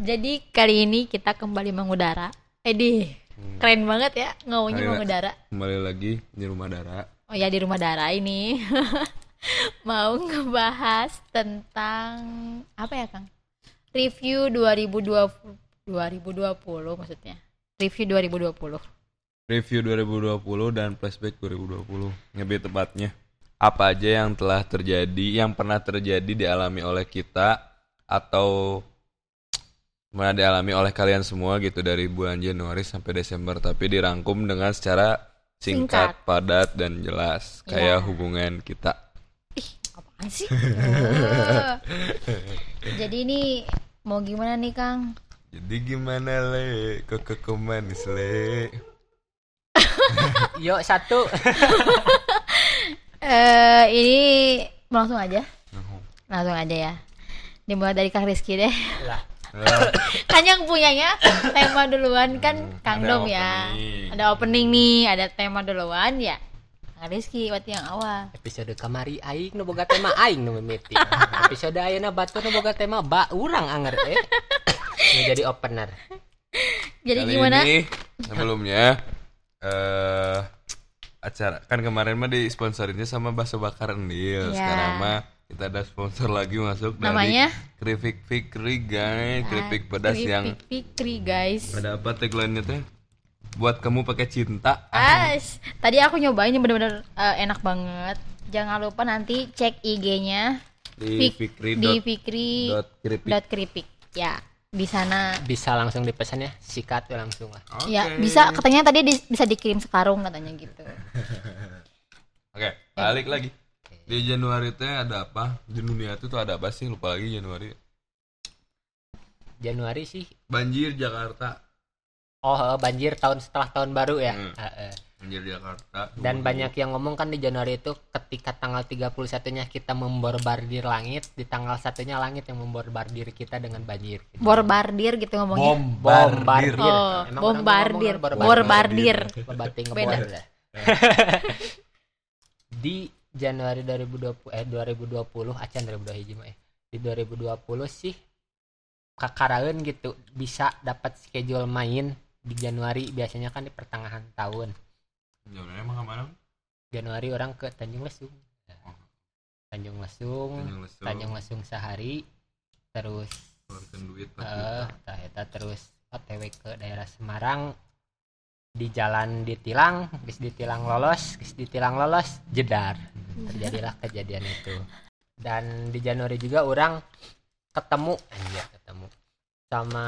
Jadi kali ini kita kembali mengudara. Edi, keren banget ya ngomongnya mengudara. Kembali lagi di rumah Dara. Oh ya di rumah Dara ini mau ngebahas tentang apa ya Kang? Review 2020 2020 maksudnya. Review 2020. Review 2020 dan flashback 2020. Lebih tepatnya. Apa aja yang telah terjadi, yang pernah terjadi dialami oleh kita atau pernah dialami oleh kalian semua gitu dari bulan Januari sampai Desember tapi dirangkum dengan secara singkat, Singkat. padat dan jelas Iya. kayak hubungan kita. Ih, apaan sih? Oh. Jadi ini mau gimana nih Kang? Jadi gimana le? Kok kok manis le? Yuk satu. Eh ini langsung aja. Langsung aja ya. Dimulai dari Kang Rizky deh. lah. kan yang punyanya tema duluan kan Kang ada Dom ya. opening. Ada opening nih, ada tema duluan ya. Kang Rizky waktu yang awal. Episode kamari aing nu boga tema aing nu mimiti. Episode ayeuna batur nu boga tema ba urang anger eh. Nu jadi opener. Jadi Kali gimana? ini sebelumnya eh acara kan kemarin mah disponsorinnya sama bakso bakar Endil. Iya. Sekarang mah kita ada sponsor lagi masuk Namanya? dari Keripik Fikri guys, keripik Ah, pedas keripik yang Fikri guys. ada apa tagline-nya teh? Buat kamu pakai cinta. As, tadi aku nyobain bener-bener eh, enak banget. Jangan lupa nanti cek IG-nya Di Fik- Fikri di dot- Fikri dot keripik. dot keripik. Ya, di sana Bisa langsung dipesan ya, sikat langsung lah. Oke. ya bisa katanya tadi di- bisa dikirim sekarung katanya gitu. Oke, balik lagi. Di Januari teh ada apa? Di dunia itu tuh ada apa sih? Lupa lagi Januari. Januari sih Banjir Jakarta. Oh, heeh, banjir tahun setelah tahun baru ya. Hmm. Heeh. Banjir Jakarta. Dan banyak yang ngomong kan di Januari itu ketika tanggal 31-nya kita memborbardir langit, di tanggal satunya langit yang memborbardir kita dengan banjir. gitu. Borbardir gitu ngomongnya. Bombardir. Oh, Emang bombardir. ngomong Borbardir. Bebating Beda. di Januari 2020 eh 2020 acan 2020 hiji mah eh. Di 2020 sih kakaraeun gitu bisa dapat schedule main di Januari biasanya kan di pertengahan tahun. Januari emang ke mana? Januari orang ke Tanjung Lesung. Tanjung Lesung, Tanjung Lesung. Tanjung Lesung sehari terus Keluarkan duit uh, terus OTW ke daerah Semarang di jalan ditilang, geus ditilang lolos, geus ditilang lolos, jedar. Terjadilah kejadian itu. Dan di Januari juga orang ketemu, anjir ketemu sama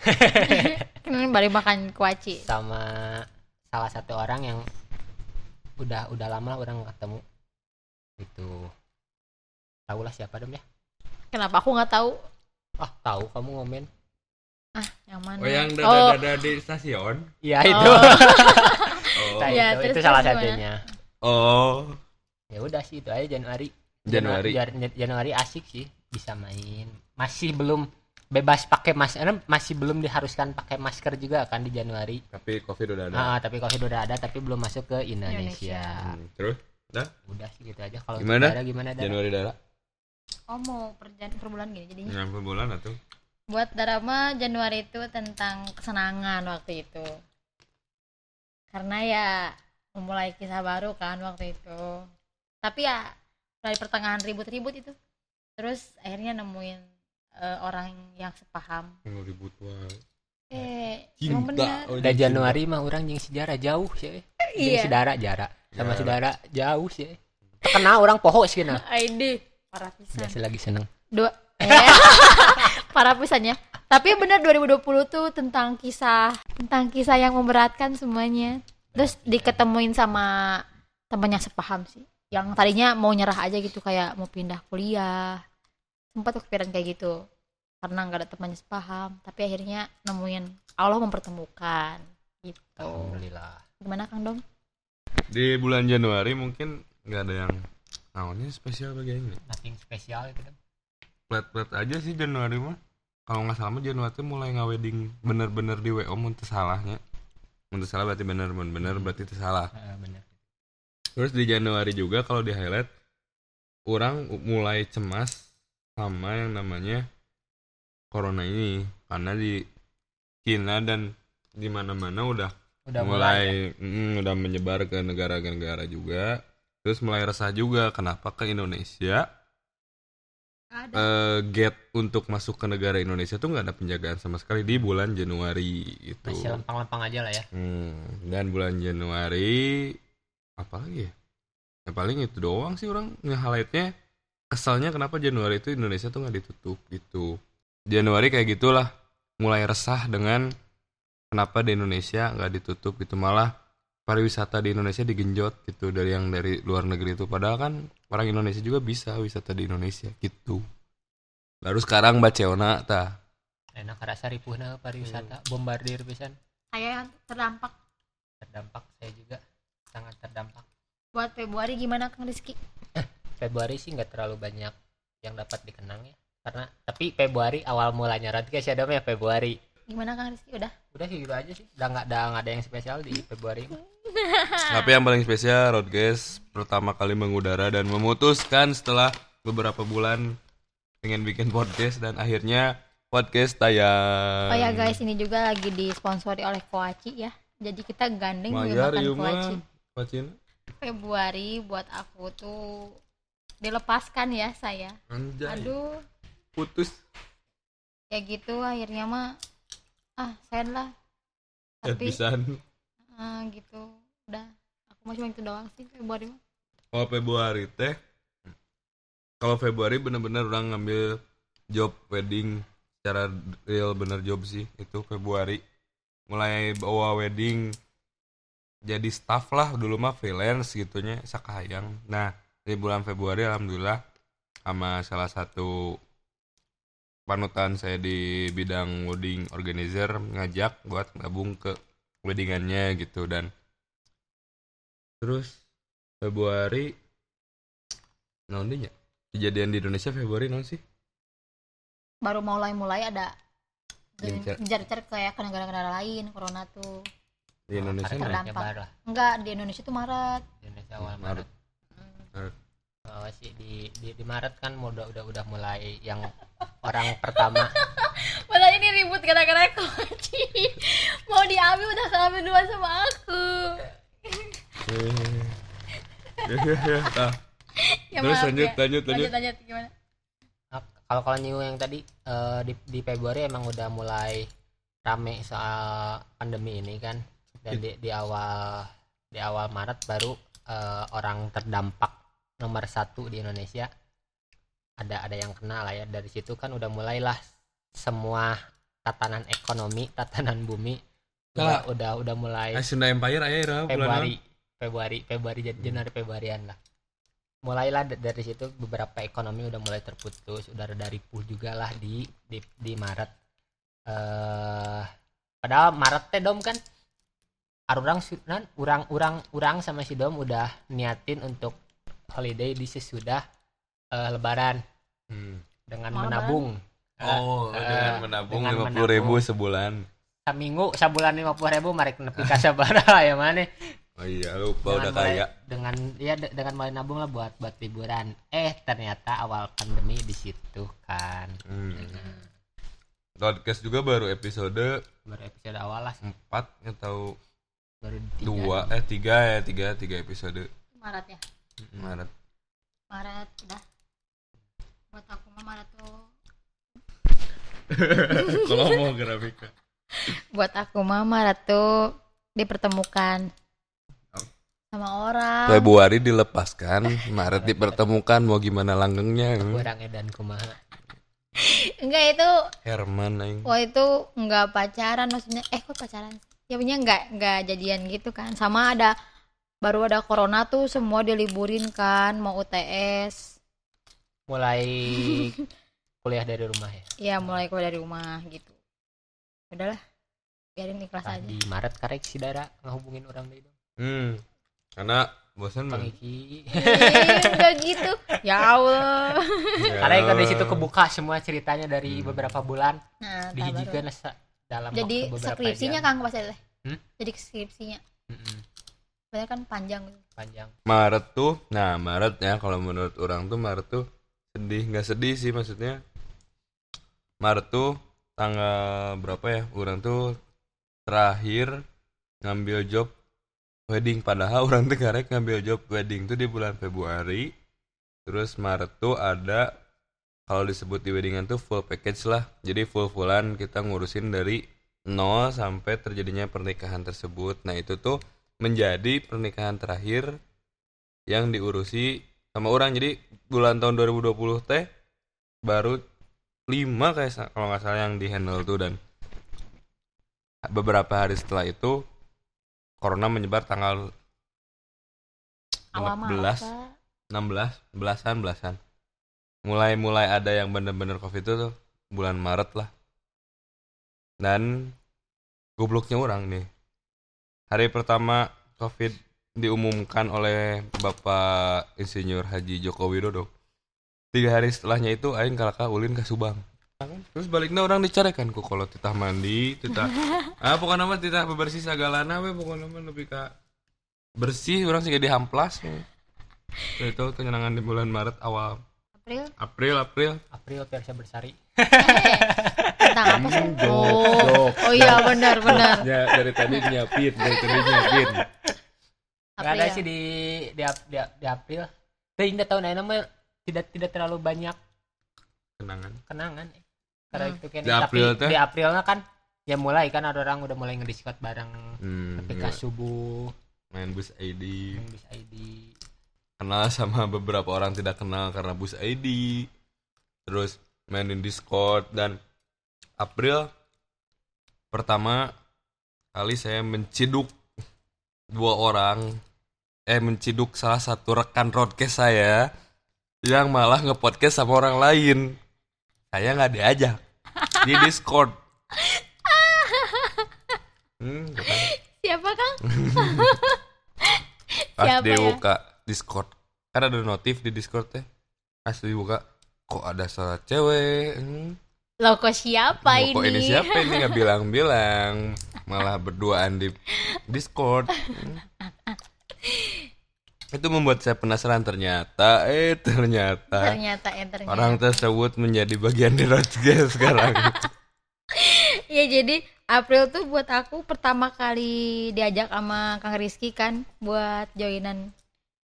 Kan baru makan kuaci. sama salah satu orang yang udah udah lama lah orang ketemu itu tahu lah siapa dong ya Kenapa aku nggak tahu? ah tahu kamu ngomen Ah, yang mana? Oh yang Oh, dada-dada di stasiun. ya itu Oh. Oh. Nah, Ya, itu, terus- itu salah gimana? satunya Oh. ya udah sih itu aja Januari Januari. Jan- Januari asik sih bisa main masih belum bebas pakai masker masih belum diharuskan pakai masker juga kan di Januari Tapi Covid udah ada. Ah, tapi covid udah ada tapi belum masuk ke Indonesia. Indonesia, Hmm, Terus udah sih gitu aja kalau Gimana? Dara gimana Dara? Januari Dara. oh mau perjan per bulan gini jadinya. Nyampe bulan atau? Buat drama Januari itu tentang kesenangan waktu itu. Karena ya memulai kisah baru kan waktu itu. Tapi ya dari pertengahan ribut-ribut itu. Terus akhirnya nemuin eh, orang yang sepaham. Yang ribut wae. Eh, Cinta. benar. Udah. Januari mah orang jeung sejarah jauh sih. Jeung Iya. saudara jarak sama Jarak. saudara jauh sih. Kenal orang poho sih nah. ID parah pisan. Biasa lagi seneng. Dua eh, parah pisannya. Tapi benar 2020 tuh tentang kisah tentang kisah yang memberatkan semuanya. Terus diketemuin sama temannya sepaham sih. Yang tadinya mau nyerah aja gitu kayak mau pindah kuliah. Sempat tuh kepikiran kayak gitu. Karena nggak ada temannya sepaham, tapi akhirnya nemuin Allah mempertemukan gitu. Alhamdulillah. Gimana Kang Dom? Di bulan Januari mungkin nggak ada yang naonnya spesial bagi ini. Nothing spesial itu kan. Plat-plat aja sih Januari mah. Kalau nggak salah mah Januari tuh mulai ngaweding bener-bener di WO mun teu salahnya. Mun teu salah berarti bener, bener berarti teu salah. Heeh, bener. Terus di Januari juga kalau di highlight orang mulai cemas sama yang namanya corona ini karena di Cina dan di mana-mana udah, udah mulai, mulai mm, udah menyebar ke negara-negara juga terus mulai resah juga kenapa ke Indonesia Ada. eh, gate untuk masuk ke negara Indonesia tuh nggak ada penjagaan sama sekali di bulan Januari itu masih lempang-lempang aja lah ya Hmm, dan bulan Januari apalagi ya? Yang paling itu doang sih orang nge-highlightnya kesalnya kenapa Januari itu Indonesia tuh nggak ditutup gitu. Januari kayak gitulah mulai resah dengan kenapa di Indonesia nggak ditutup gitu malah pariwisata di Indonesia digenjot gitu dari yang dari luar negeri itu padahal kan orang Indonesia juga bisa wisata di Indonesia gitu. Baru sekarang Baceona tah enak rasa ripuhna pariwisata bombardir pisan. Saya yang terdampak. Terdampak saya juga sangat terdampak. Buat Februari gimana Kang Rizky? Februari sih nggak terlalu banyak yang dapat dikenang ya. Karena tapi Februari awal mulanya nanti kayak shadow ya Februari Gimana Kang Rizky? Udah? udah sih gitu aja sih udah nggak ada nggak ada yang spesial di Februari. Tapi yang paling spesial Rodges pertama kali mengudara dan memutuskan setelah beberapa bulan pengen bikin podcast dan akhirnya podcast tayang. Oh ya guys, ini juga lagi disponsori oleh Koaci ya. Jadi kita gandeng Mayar menggunakan ieu Koaci. Februari buat aku tuh dilepaskan ya saya. Anjay. Aduh, Putus. ya gitu akhirnya mah ah saya lah. Tapi ah, gitu. Udah, aku mau cuma itu doang sih Februari mah. Kalau Februari teh kalau Februari bener-bener orang ngambil job wedding secara real bener job sih itu Februari mulai bawa wedding jadi staff lah dulu mah freelance gitunya sakayang nah di bulan Februari alhamdulillah sama salah satu panutan saya di bidang wedding organizer ngajak buat gabung ke weddingannya gitu dan terus Februari naon dinya kejadian di Indonesia Februari naon sih Baru mulai-mulai ada Gencar. gencar kayak ke negara-negara lain corona tuh. di Indonesia naon? terdampak. Enggak, di Indonesia tuh Maret. di Indonesia awal Maret. Maret Maret. Oh, sih di, di di Maret kan udah udah udah mulai yang orang pertama Padahal ini ribut gara-gara Koaci. Mau diambil udah keambil duluan sama aku. Ah, Ya, Terus maaf lanjut, ya. lanjut, lanjut. lanjut, lanjut. Gimana? Kalau kalau new yang tadi eh, di di Februari emang udah mulai rame soal pandemi ini kan dan di, di awal di awal Maret baru eh, orang terdampak nomor satu di Indonesia ada ada yang kena lah ya. Dari situ kan udah mulailah semua tatanan ekonomi tatanan bumi. Udah Kala. udah udah mulai Sunda Empire ira bulan Februari Februari Februari Jan- Januari Februarian lah. Mulailah dari situ beberapa ekonomi udah mulai terputus udah reda ripuh juga lah di di, di Maret. Eh padahal Maret teh dom kan arurang nan urang urang urang sama si dom udah niatin untuk holiday di sesudah eh, lebaran Hmm. dengan menabung Oh, Eh, dengan eh, menabung lima puluh ribu sebulan. seminggu sebulan lima puluh ribu mari nepi ka sabaraha ya mana Oh iya, lupa udah Dengan mulai- kaya. dengan ya de- dengan mulai nabung lah buat buat liburan eh ternyata awal pandemi di situ kan Hmm. Podcast juga baru episode baru episode awal lah 4 atau baru tiga dua nih. eh tiga ya tiga tiga episode Maret ya. Maret. Maret udah. Buat aku mah Maret tuh. Kalau mau grafika. Buat aku mah Maret tuh dipertemukan sama orang. Februari dilepaskan, Maret dipertemukan mau gimana langgengnya. kurang edan kumaha Enggak itu Herman aing. Wah itu nggak pacaran maksudnya eh kok pacaran ya punya nggak nggak jadian gitu kan sama ada baru ada corona tuh semua diliburin kan mau UTS mulai kuliah dari rumah ya? Ya mulai keluar dari rumah gitu. Udahlah biarin ikhlas Nah, aja. di Maret karek si Dara ngehubungin orang deh dong Hmm. Karena bosan Bang banget. Iki udah gitu. Ya Allah. Ya. karena kan di situ kebuka semua ceritanya dari Hmm. beberapa bulan. Nah dihijikan dalam jadi waktu beberapa skripsinya jam. kang pas Hmm? jadi skripsinya? Mm-mm, Sebenarnya kan panjang. Panjang. Maret tuh, nah Maret ya kalau menurut orang tuh Maret tuh sedih, nggak sedih sih maksudnya. Maret tuh tanggal berapa ya? Orang tuh terakhir ngambil job wedding. Padahal orang tuh karek ngambil job wedding tuh di bulan Februari. Terus Maret tuh ada kalau disebut di weddingan tuh full package lah. Jadi full fullan kita ngurusin dari nol sampai terjadinya pernikahan tersebut. Nah itu tuh menjadi pernikahan terakhir yang diurusi sama orang. Jadi bulan tahun 2020 teh baru lima kayak kalau nggak salah yang di handle tuh. Dan beberapa hari setelah itu corona menyebar tanggal awal Maret 16 16 belasan belasan. Mulai mulai ada yang bener-bener covid itu tuh bulan Maret lah. Dan gobloknya orang nih. Hari pertama covid diumumkan oleh Bapak Insinyur Haji Joko Widodo. Tiga hari setelahnya itu aing kalaka ulin ke Subang. Terus baliknya orang dicarekan ku kalau titah mandi titah ah pokoknya mah titah bebersih sagalana we pokoknya mah lebih ka bersih orang sih di hamplas we. itu kenyangan di bulan Maret awal. April? April April. April Persia Bersari. Tentang apa sih? Oh. oh iya benar benar. Ya dari tadi nyiapin dari tadi nyiapin nggak ada April. sih di di, di, di April tapi tahun ini mah tidak tidak terlalu banyak kenangan kenangan eh. karena Hmm. itu kan Di April tapi teh? di Aprilnya kan ya mulai kan ada orang udah mulai ngediskot bareng hmm, ketika iya. subuh main bus ID yang bisa ID kenal sama beberapa orang tidak kenal karena bus ID terus mainin Discord dan April pertama kali saya menciduk dua orang eh menciduk salah satu rekan podcast saya yang malah ngepodcast sama orang lain. Saya nggak diajak. Di Discord. Hmm, siapa kang? Pas Siapa ya? dibuka Discord. Kan ada notif di Discord teh. Pas dibuka kok ada suara cewek? Hmm. lo kok siapa Loh, ini kok ini? siapa ini? Nggak bilang-bilang. Malah berduaan di Discord. Hmm. itu membuat saya penasaran ternyata eh ternyata ternyata ya ternyata. orang tersebut menjadi bagian di podcast sekarang. Ya jadi April tuh buat aku pertama kali diajak sama Kang Rizky kan buat joinan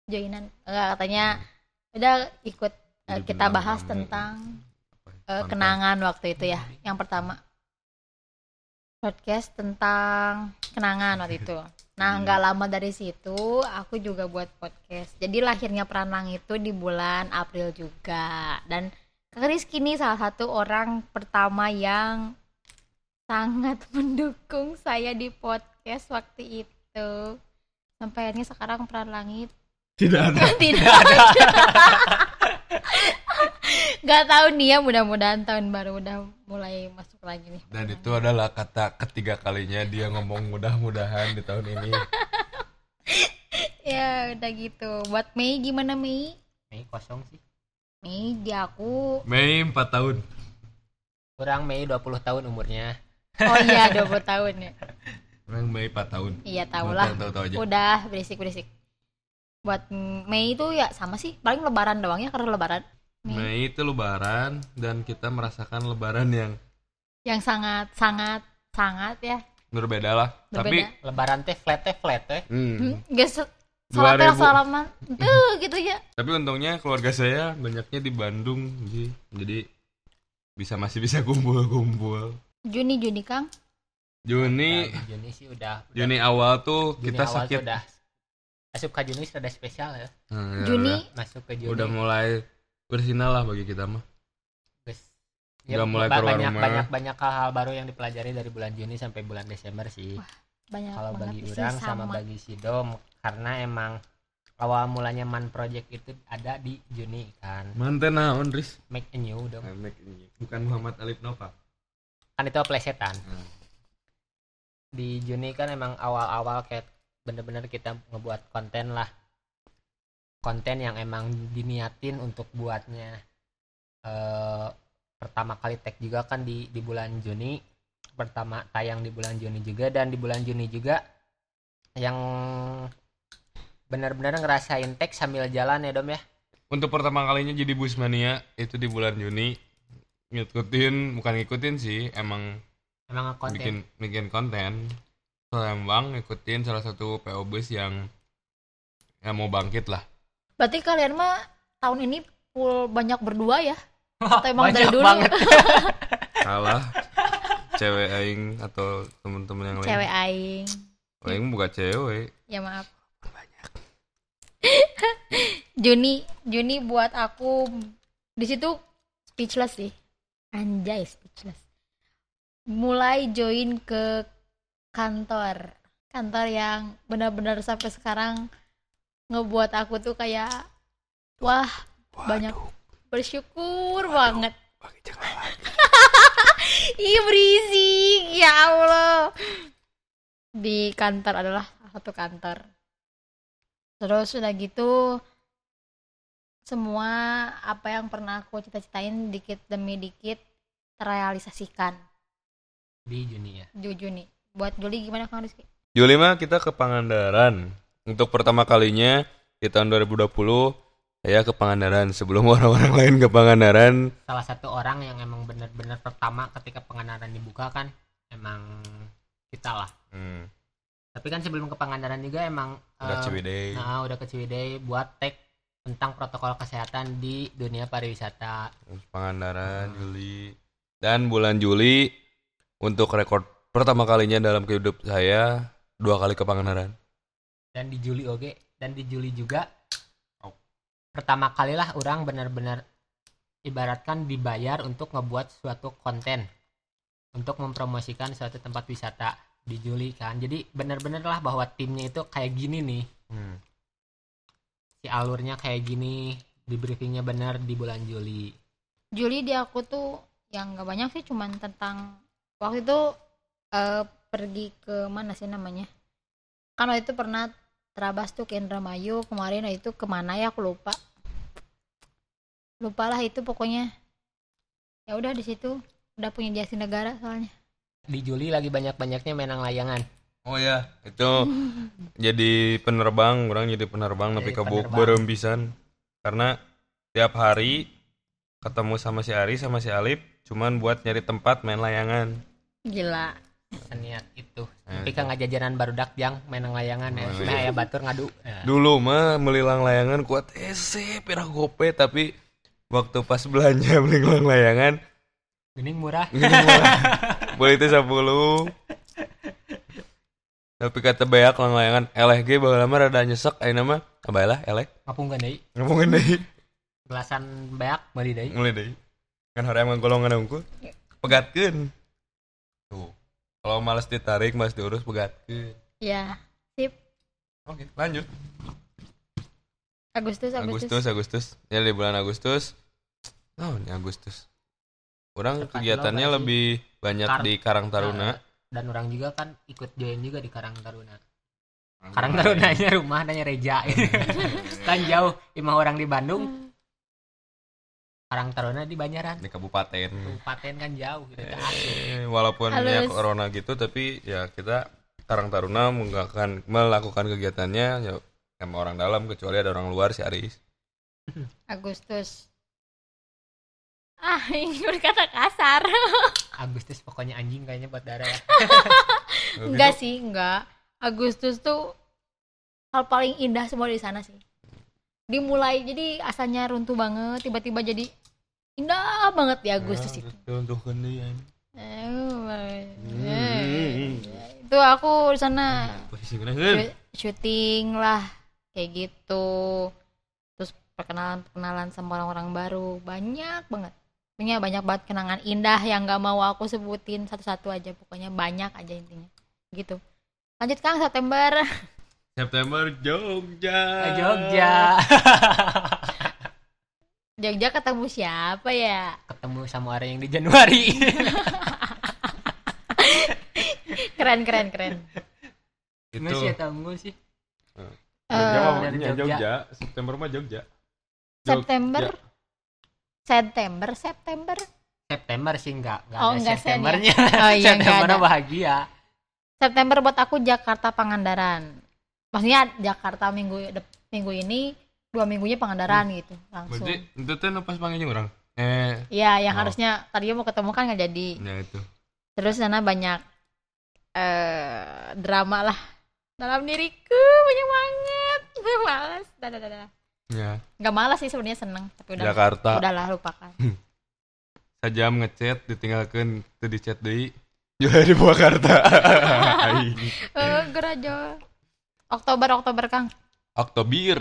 joinan. Enggak, katanya udah ikut eh, Jadi kita bahas tentang eh, Mantan. kenangan waktu itu ya yang pertama. Podcast tentang kenangan waktu itu nah Hmm. nggak lama dari situ aku juga buat podcast. Jadi lahirnya Pranang itu di bulan April juga. Dan Kak Rizky ini salah satu orang pertama yang sangat mendukung saya di podcast waktu itu. Sampai akhirnya sekarang peran langit tidak ada. Tidak ada nggak tahu nih ya mudah-mudahan tahun baru udah mulai masuk lagi nih. Dan itu adalah kata ketiga kalinya dia ngomong mudah-mudahan di tahun ini. Ya udah gitu. Buat Mei gimana Mei? Mei kosong sih. Mei di aku. Mei 4 tahun. Kurang Mei 20 tahun umurnya. Oh iya 20 tahun ya. Orang Mei 4 tahun. Iya tahu lah. aja. Udah berisik berisik buat Mei itu ya sama sih. Paling lebaran doang ya karena lebaran Mei Mei itu lebaran dan kita merasakan lebaran yang yang sangat sangat sangat ya. Berbeda lah. Tapi berbeda lebaran teh flat teh flat teh hmm, Hmm, gak se salah 2000. salaman tuh gitu ya. Tapi untungnya keluarga saya banyaknya di Bandung jadi, jadi bisa masih bisa kumpul-kumpul. Juni Juni Kang? Juni. Nah, Juni sih udah, udah Juni awal tuh Juni kita awal sakit. tuh udah. Masuk ke Juni sudah spesial ya. Hmm, ya Juni? udah. masuk ke Juni. udah mulai bersinar lah bagi kita mah. Udah mulai keluar banyak rumah. banyak banyak hal-hal baru yang dipelajari dari bulan Juni sampai bulan Desember sih. Banyak kalau bagi orang sama. sama. bagi si Dom karena emang awal mulanya man project itu ada di Juni kan. Manten naon Riz? Make a new dong. Bukan Muhammad Alif Nova. Kan itu plesetan. Di Juni kan emang awal-awal kayak bener-bener kita ngebuat konten lah konten yang emang diniatin untuk buatnya eh pertama kali tag juga kan di di bulan Juni pertama tayang di bulan Juni juga dan di bulan Juni juga yang benar-benar ngerasain tag sambil jalan ya dom ya. Untuk pertama kalinya jadi Busmania itu di bulan Juni. Ngikutin bukan ngikutin sih emang emang konten bikin bikin konten. Palembang ngikutin salah satu PO bus yang yang mau bangkit lah Berarti kalian mah tahun ini full banyak berdua ya? Atau emang dari banyak dulu? banget salah cewek aing atau temen-temen yang lain Cewek aing. aing bukan cewek Ya maaf. Juni, Juni buat aku di situ speechless sih. Anjay speechless. Mulai join ke kantor. Kantor yang benar-benar sampai sekarang ngebuat aku tuh kayak wah banyak bersyukur banget. Ih berisik ya Allah. Di kantor adalah satu kantor. Terus udah gitu semua apa yang pernah aku cita-citain dikit demi dikit terrealisasikan. di Juni ya Ju Juni. Buat Juli gimana Kang Rizky? Juli mah kita ke Pangandaran untuk pertama kalinya di tahun 2020 saya ke Pangandaran. Sebelum orang-orang lain ke Pangandaran. Salah satu orang yang emang benar-benar pertama ketika pengandaran dibuka kan emang kita lah. Hmm, tapi kan sebelum ke Pangandaran juga emang udah eh, Ciwidey. nah udah ke Ciwidey buat tag tentang protokol kesehatan di dunia pariwisata. Pangandaran Juli. Dan bulan Juli untuk rekor pertama kalinya dalam kehidupan saya dua kali ke Pangandaran dan di Juli oke. Dan di Juli juga Oh. pertama kalilah orang benar-benar ibaratkan dibayar untuk ngebuat suatu konten. Untuk mempromosikan suatu tempat wisata di Juli kan. Jadi benar-benar lah bahwa timnya itu kayak gini nih. Hmm. si alurnya kayak gini di briefingnya benar di bulan Juli. Juli di aku tuh yang nggak banyak sih cuman tentang waktu itu eh, pergi ke mana sih namanya? Kan waktu itu pernah terabas tuh ke Indramayu kemarin itu ke mana ya aku lupa. Lupa lah itu pokoknya. Ya udah di situ udah punya jasa negara soalnya. Di Juli lagi banyak-banyaknya menang layangan. Oh ya itu jadi penerbang orang jadi penerbang tapi kebuk berembisan karena tiap hari ketemu sama si Ari sama si Alip cuman buat nyari tempat main layangan. Gila seniat itu. Eh, tapi kan jajanan baru dak yang menang layangan ya. Oh, nah iya. ya batur ngadu. Ya. dulu mah melilang layangan kuat. Ese pirah gope. Tapi waktu pas belanja melilang layangan Gening murah. Gini murah. boleh itu 10 tapi kata beak lang layangan eleh ge baheula lama rada nyesek ayeuna mah. Abalah eleh. Ngapungkeun deui. Ngomongin deui. Gelasan beak beli deui. Mulai deui. Kan hoream golongan unggul pegatkeun. tuh kalau males ditarik males diurus pegatkeun ya sip. Oke lanjut. Agustus Agustus, Agustus. Agustus. Ya di bulan Agustus. Oh ini Agustus. Orang kegiatannya lebih banyak Kar- di Karang Taruna. Nah, dan orang juga kan ikut join juga di Karang Taruna. Karang Tarunanya rumah adanya Reja. Kan jauh lima orang di Bandung Karang Taruna di Banyaran. Di kabupaten. Kabupaten kan jauh gitu. Eh, walaupun ya Halus. corona gitu tapi ya kita Karang Taruna melakukan melakukan kegiatannya ya sama orang dalam kecuali ada orang luar si Aris. Agustus. Ah ini berkata kasar. Agustus pokoknya anjing kayaknya buat darah ya. Enggak sih enggak. Agustus tuh hal paling indah semua di sana sih dimulai jadi asalnya runtuh banget tiba-tiba jadi indah banget di Agustus itu. untuk kendian Eh, itu aku di sana syuting lah kayak gitu. Terus perkenalan perkenalan sama orang-orang baru banyak banget. Punya banyak banget kenangan indah yang nggak mau aku sebutin satu-satu aja pokoknya banyak aja intinya. Gitu. Lanjut kang September September Jogja. Ke Jogja. Jogja ketemu siapa ya? Ketemu sama orang yang di Januari. Keren keren keren. Itu. Nggak sih atau enggak sih? Jogja Eh, Jogja. Jogja. September mah Jogja. September Jogja. September? September September? Sih enggak enggak Oh, ada enggak, ya? Septembernya. Oh, iya, enggak September ada. bahagia. September buat aku Jakarta Pangandaran. Maksudnya Jakarta minggu minggu ini dua minggunya Pangandaran gitu langsung. berarti itu tuh pas panggilnya orang Eh, Iya, yang Oh. harusnya tadinya mau ketemu kan nggak jadi. ya itu. Terus sana banyak eh drama lah dalam diriku banyak banget. Malas. Dah, dah, dah. Ya, Nggak malas sih sebenarnya seneng, tapi udah Jakarta. udahlah lupakan. Sajam ngechat ditinggalkan teu di chat deui. Juga di Purwakarta. Aing. Eh, gerajo. Oktober Oktober Kang. Oktober.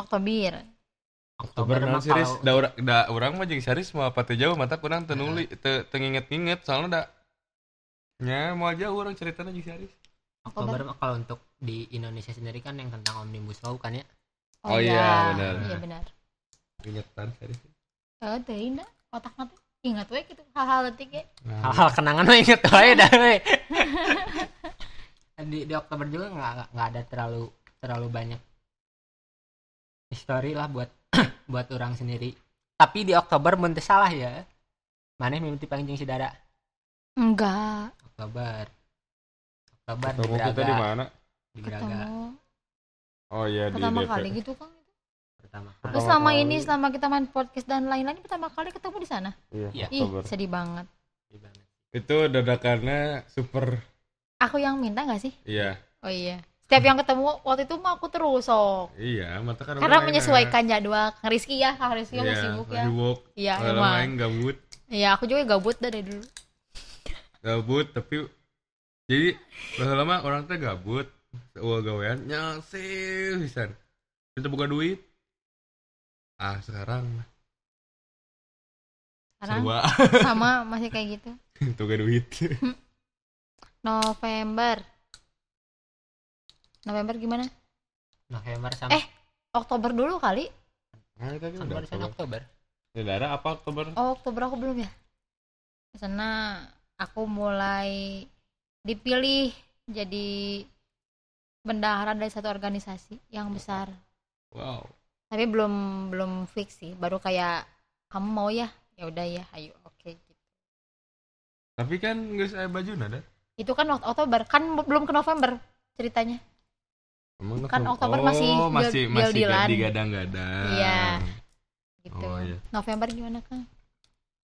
Oktober. Oktober naon series? Da urang da urang mah jeung series mah apa teu jauh mata kurang teu nuli teu teu nginget-nginget soalnya da nya mau aja orang ceritanya jeung series. Oktober mah kalau untuk di Indonesia sendiri kan yang tentang omnibus law kan ya Oh iya, benar. Iya benar. Ingetan series. Eh, teuing da otak mati. Ingat we gitu hal-hal detik ya. Nah, hal-hal kenangan mah inget wae dah we. di di Oktober juga nggak nggak ada terlalu terlalu banyak histori lah buat buat orang sendiri tapi di Oktober teu salah ya mana mimpi panjang si dara Enggak. Oktober Oktober di ketemu kita di Braga mana? di Braga Ketemu Oh iya di pertama DP. kali gitu Kang. pertama Terus Pertama selama kali. ini selama kita main podcast dan lain-lain pertama kali ketemu di sana. Iya, Iya. Ih, Oktober. sedih banget. kali banget Itu dadakannya super Aku yang minta gak sih? iya. Oh iya. Setiap yang ketemu waktu itu mah aku terus sok. Iya, mata kan Karena menyesuaikan jadwal Kang Rizky ya, Kang Rizky enak. mau Iya, sibuk ya. sibuk. Iya emang. main gabut, Iya aku juga gabut dari dulu. gabut tapi jadi lama orang teh gabut, uang gawean nyasih pisan. Kita buka duit. Ah, sekarang Sekarang serba sama masih kayak gitu. tuh gak duit. November. November gimana? November sampai Eh, Oktober dulu kali. Nah, tadi kan udah barusan Oktober. Oktober daerah apa Oktober? Oh, Oktober aku belum ya. Di sana aku mulai dipilih jadi bendahara dari satu organisasi yang besar. Wow. Tapi belum belum fix sih. Baru kayak kamu mau ya? Ya udah ya, ayo oke gitu. Tapi kan nggak saya baju nada. Itu kan waktu Oktober, kan belum ke November ceritanya. Emang Kan November- Oktober oh, masih masih deal- masih deal-dealan. digadang-gadang. Iya. Gitu. Oh, iya. November gimana, Kang?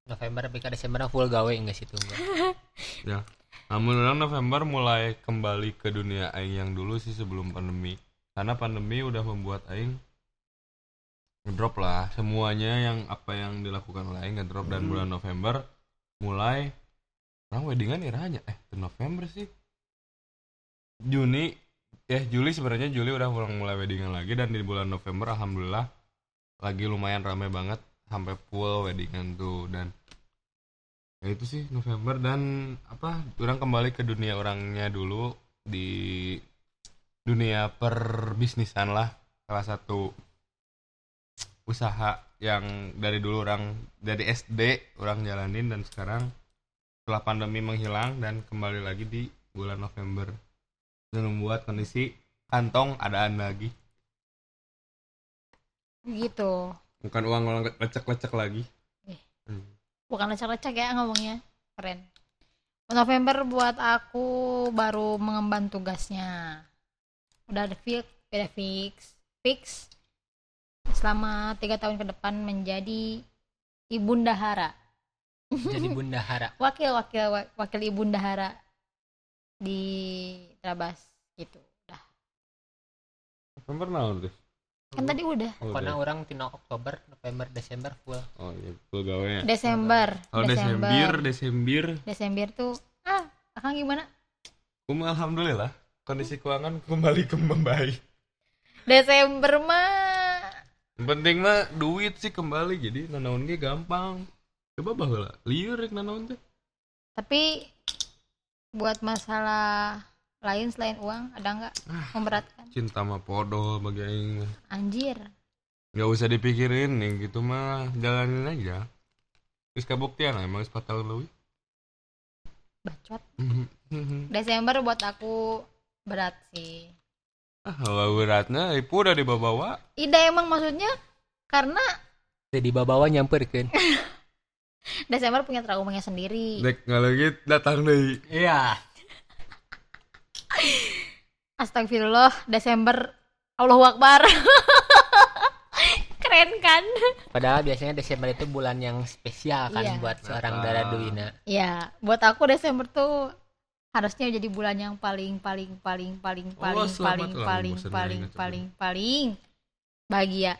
November tapi ke Desember full gawe enggak situ enggak Namun orang November mulai kembali ke dunia aing yang dulu sih sebelum pandemi. Karena pandemi udah membuat aing ngedrop lah semuanya yang apa yang dilakukan oleh aing ngedrop dan bulan November mulai orang weddingan iranya eh November sih? Juni eh Juli sebenarnya Juli udah mulai mulai weddingan lagi dan di bulan November alhamdulillah lagi lumayan ramai banget sampai full weddingan tuh dan ya itu sih November dan apa orang kembali ke dunia orangnya dulu di dunia perbisnisan lah salah satu usaha yang dari dulu orang dari SD orang jalanin dan sekarang setelah pandemi menghilang dan kembali lagi di bulan November. Dan membuat kondisi kantong adaan lagi. Gitu. bukan uang uang lecek-lecek lagi. Eh. Hmm. bukan lecek-lecek ya ngomongnya. Keren. November buat aku baru mengemban tugasnya. Udah ada fix udah fix. Fix selama tiga tahun ke depan menjadi ibundahara jadi bundahara. Wakil wakil wa- wakil ibundahara di Trabas gitu. Udah. November naon tuh kan tadi udah. Oh, karena udah. orang tino Oktober November Desember full. Oh iya full gawe Desember kalau Desember Desember. Desember. Tuh ah akang gimana? Um, alhamdulillah kondisi keuangan kembali ke membaik. Desember mah penting mah duit sih kembali jadi nanaon ge gampang. Coba baheula lieur rek nanaon teh. tapi buat masalah lain selain uang ada nggak memberatkan Cinta mah podo bagi aing mah. anjir Gak usah dipikirin yang gitu mah jalanin aja. Terus kabuktian lah emang geus 4 tahun leuwih. bacot Desember buat aku berat sih ah, kalau beratnya ipu udah dibawa-bawa. ide emang maksudnya karena jadi bawa nyamperkeun Desember punya traumanya sendiri Dek ngalengit datang deui. iya Astagfirullah Desember Allahu Akbar keren kan padahal biasanya Desember itu bulan yang spesial kan Iya. buat seorang Natal. Dara Duwina Ya, buat aku Desember tuh harusnya jadi bulan yang paling paling paling paling paling selamat paling paling paling main itu. paling paling bahagia.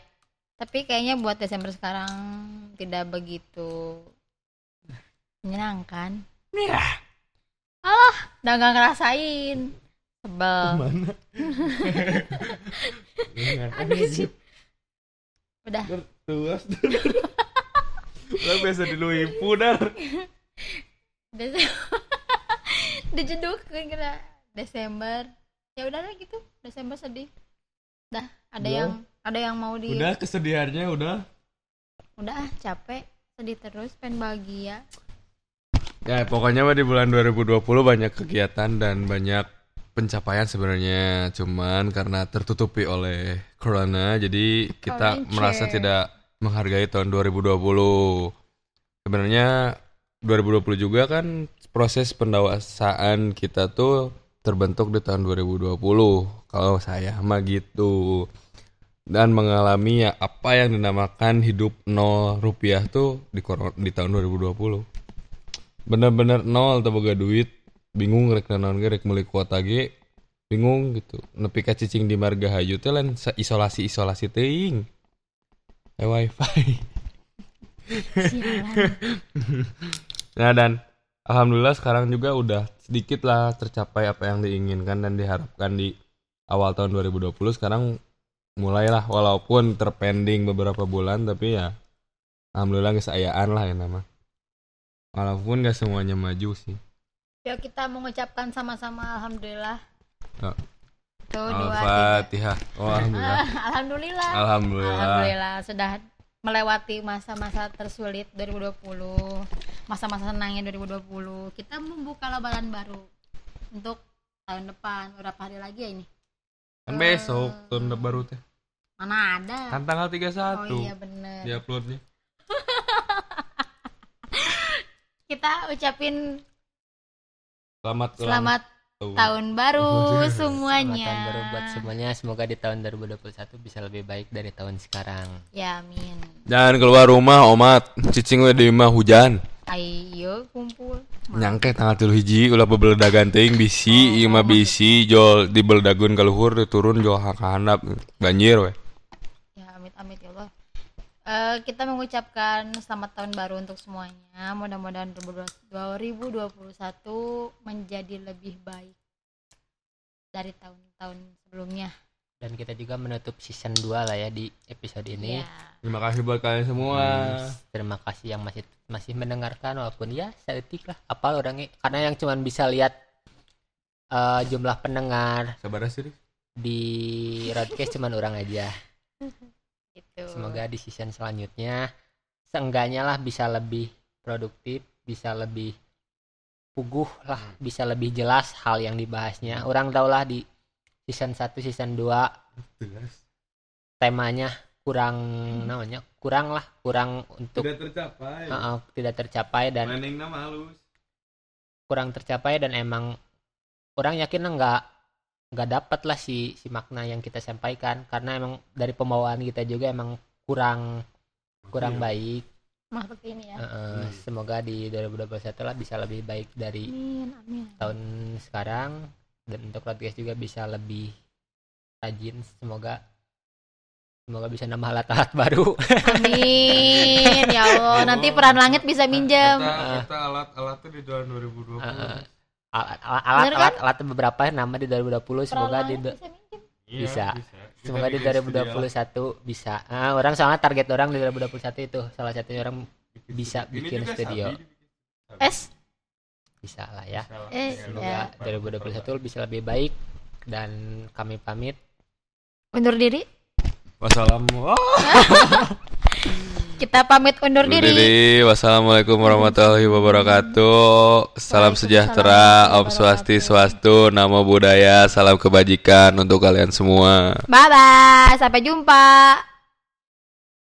Tapi kayaknya buat Desember sekarang tidak begitu menyenangkan. Ya. Udah gak ngerasain. Sebel. Aduh sih. Udah. Tuas. Lah biasa di lu ipu dar. Desember. Dijedukin kira Desember. Ya udah lah gitu. Desember sedih. Dah, ada Udah. yang ada yang mau di Udah kesedihannya udah. udah ah, capek sedih terus pengen bahagia Ya pokoknya di bulan 2020 banyak kegiatan dan banyak pencapaian sebenarnya cuman karena tertutupi oleh corona jadi kita merasa tidak menghargai tahun 2020 sebenarnya 2020 juga kan proses pendewasaan kita tuh terbentuk di tahun 2020 kalau saya mah gitu. Dan mengalami ya apa yang dinamakan hidup nol rupiah tuh di di tahun 2020 bener-bener nol atau boga duit. Bingung rek naon ge rek meuli kuota ge. Bingung gitu. Nepi ka cicing di margahayu teh lain isolasi isolasi teuing. Eh wifi. Nah dan alhamdulillah sekarang juga udah sedikit lah tercapai apa yang diinginkan dan diharapkan di awal tahun 2020 sekarang mulailah walaupun terpending beberapa bulan tapi ya alhamdulillah kesayaan lah ya nama. Walaupun gak semuanya maju sih. Yuk kita mengucapkan sama-sama alhamdulillah. Ya. tuh Al-Fatihah oh alhamdulillah. Ah, alhamdulillah. Alhamdulillah. Alhamdulillah sudah melewati masa-masa tersulit 2020 masa-masa senangnya 2020 kita membuka lembaran baru untuk tahun depan. Berapa hari lagi ya ini? Kan besok tahun baru teh. Mana ada? Kan tanggal 31 oh iya bener. Di uploadnya. Kita ucapin selamat ulang selamat tahun. tahun baru Selamat semuanya. tahun baru buat semuanya. Semoga di tahun 2021 bisa lebih baik dari tahun sekarang. Ya amin. Jangan keluar rumah omat. Cicing we di mah hujan. Ayo kumpul. Nyangke tanggal tilu hiji ulah bebeledagan teuing bisi ieu mah bisi jol di beledagun ka luhur turun jol ka handap. Banjir we ya amit amit ya Allah Eh, kita mengucapkan selamat tahun baru untuk semuanya. Mudah-mudahan 2021 menjadi lebih baik dari tahun-tahun sebelumnya. Dan kita juga menutup season 2 lah ya di episode ini. Ya terima kasih buat kalian semua. Terima kasih yang masih masih mendengarkan walaupun ya sedetik lah. Apal orangnya. Karena yang cuman bisa lihat eh, jumlah pendengar sabar sih di broadcast cuman orang aja gitu. Semoga di season selanjutnya seenggaknya lah bisa lebih produktif bisa lebih puguh lah bisa lebih jelas hal yang dibahasnya. Orang tau lah di season 1 season 2 temanya kurang namanya kurang lah kurang untuk tidak tercapai. Heeh, tidak tercapai dan kurang tercapai dan emang orang yakin nggak nggak dapat lah si si makna yang kita sampaikan. Karena emang dari pembawaan kita juga emang kurang kurang Iya. baik. Makhluk ini ya. Heeh, Hmm. semoga di 2021 lah bisa lebih baik dari amin amin. tahun sekarang. Dan untuk podcast juga bisa lebih rajin. Semoga semoga bisa nambah alat-alat baru. Amin ya Allah. Nanti peran langit bisa minjem. Kita, kita alat alatnya di tahun 2020 Heeh. alat alat alat, kan? alat, alat beberapa nama di 2020 peran semoga di bisa Iya, bisa. Kita Semoga di bikin studio 2021 bisa. Ah, orang soalnya target orang di 2021 itu salah satunya orang bisa Ini bikin studio. Es bisa lah ya. Bisa lah. Eh, Semoga ya. 2021 bisa lebih baik dan kami pamit. undur diri Wassalamu. Kita pamit undur Undur diri diri. Wassalamualaikum warahmatullahi wabarakatuh. Salam sejahtera, Om Swasti Swastu, Namo Buddhaya, salam kebajikan untuk kalian semua. bye bye sampai jumpa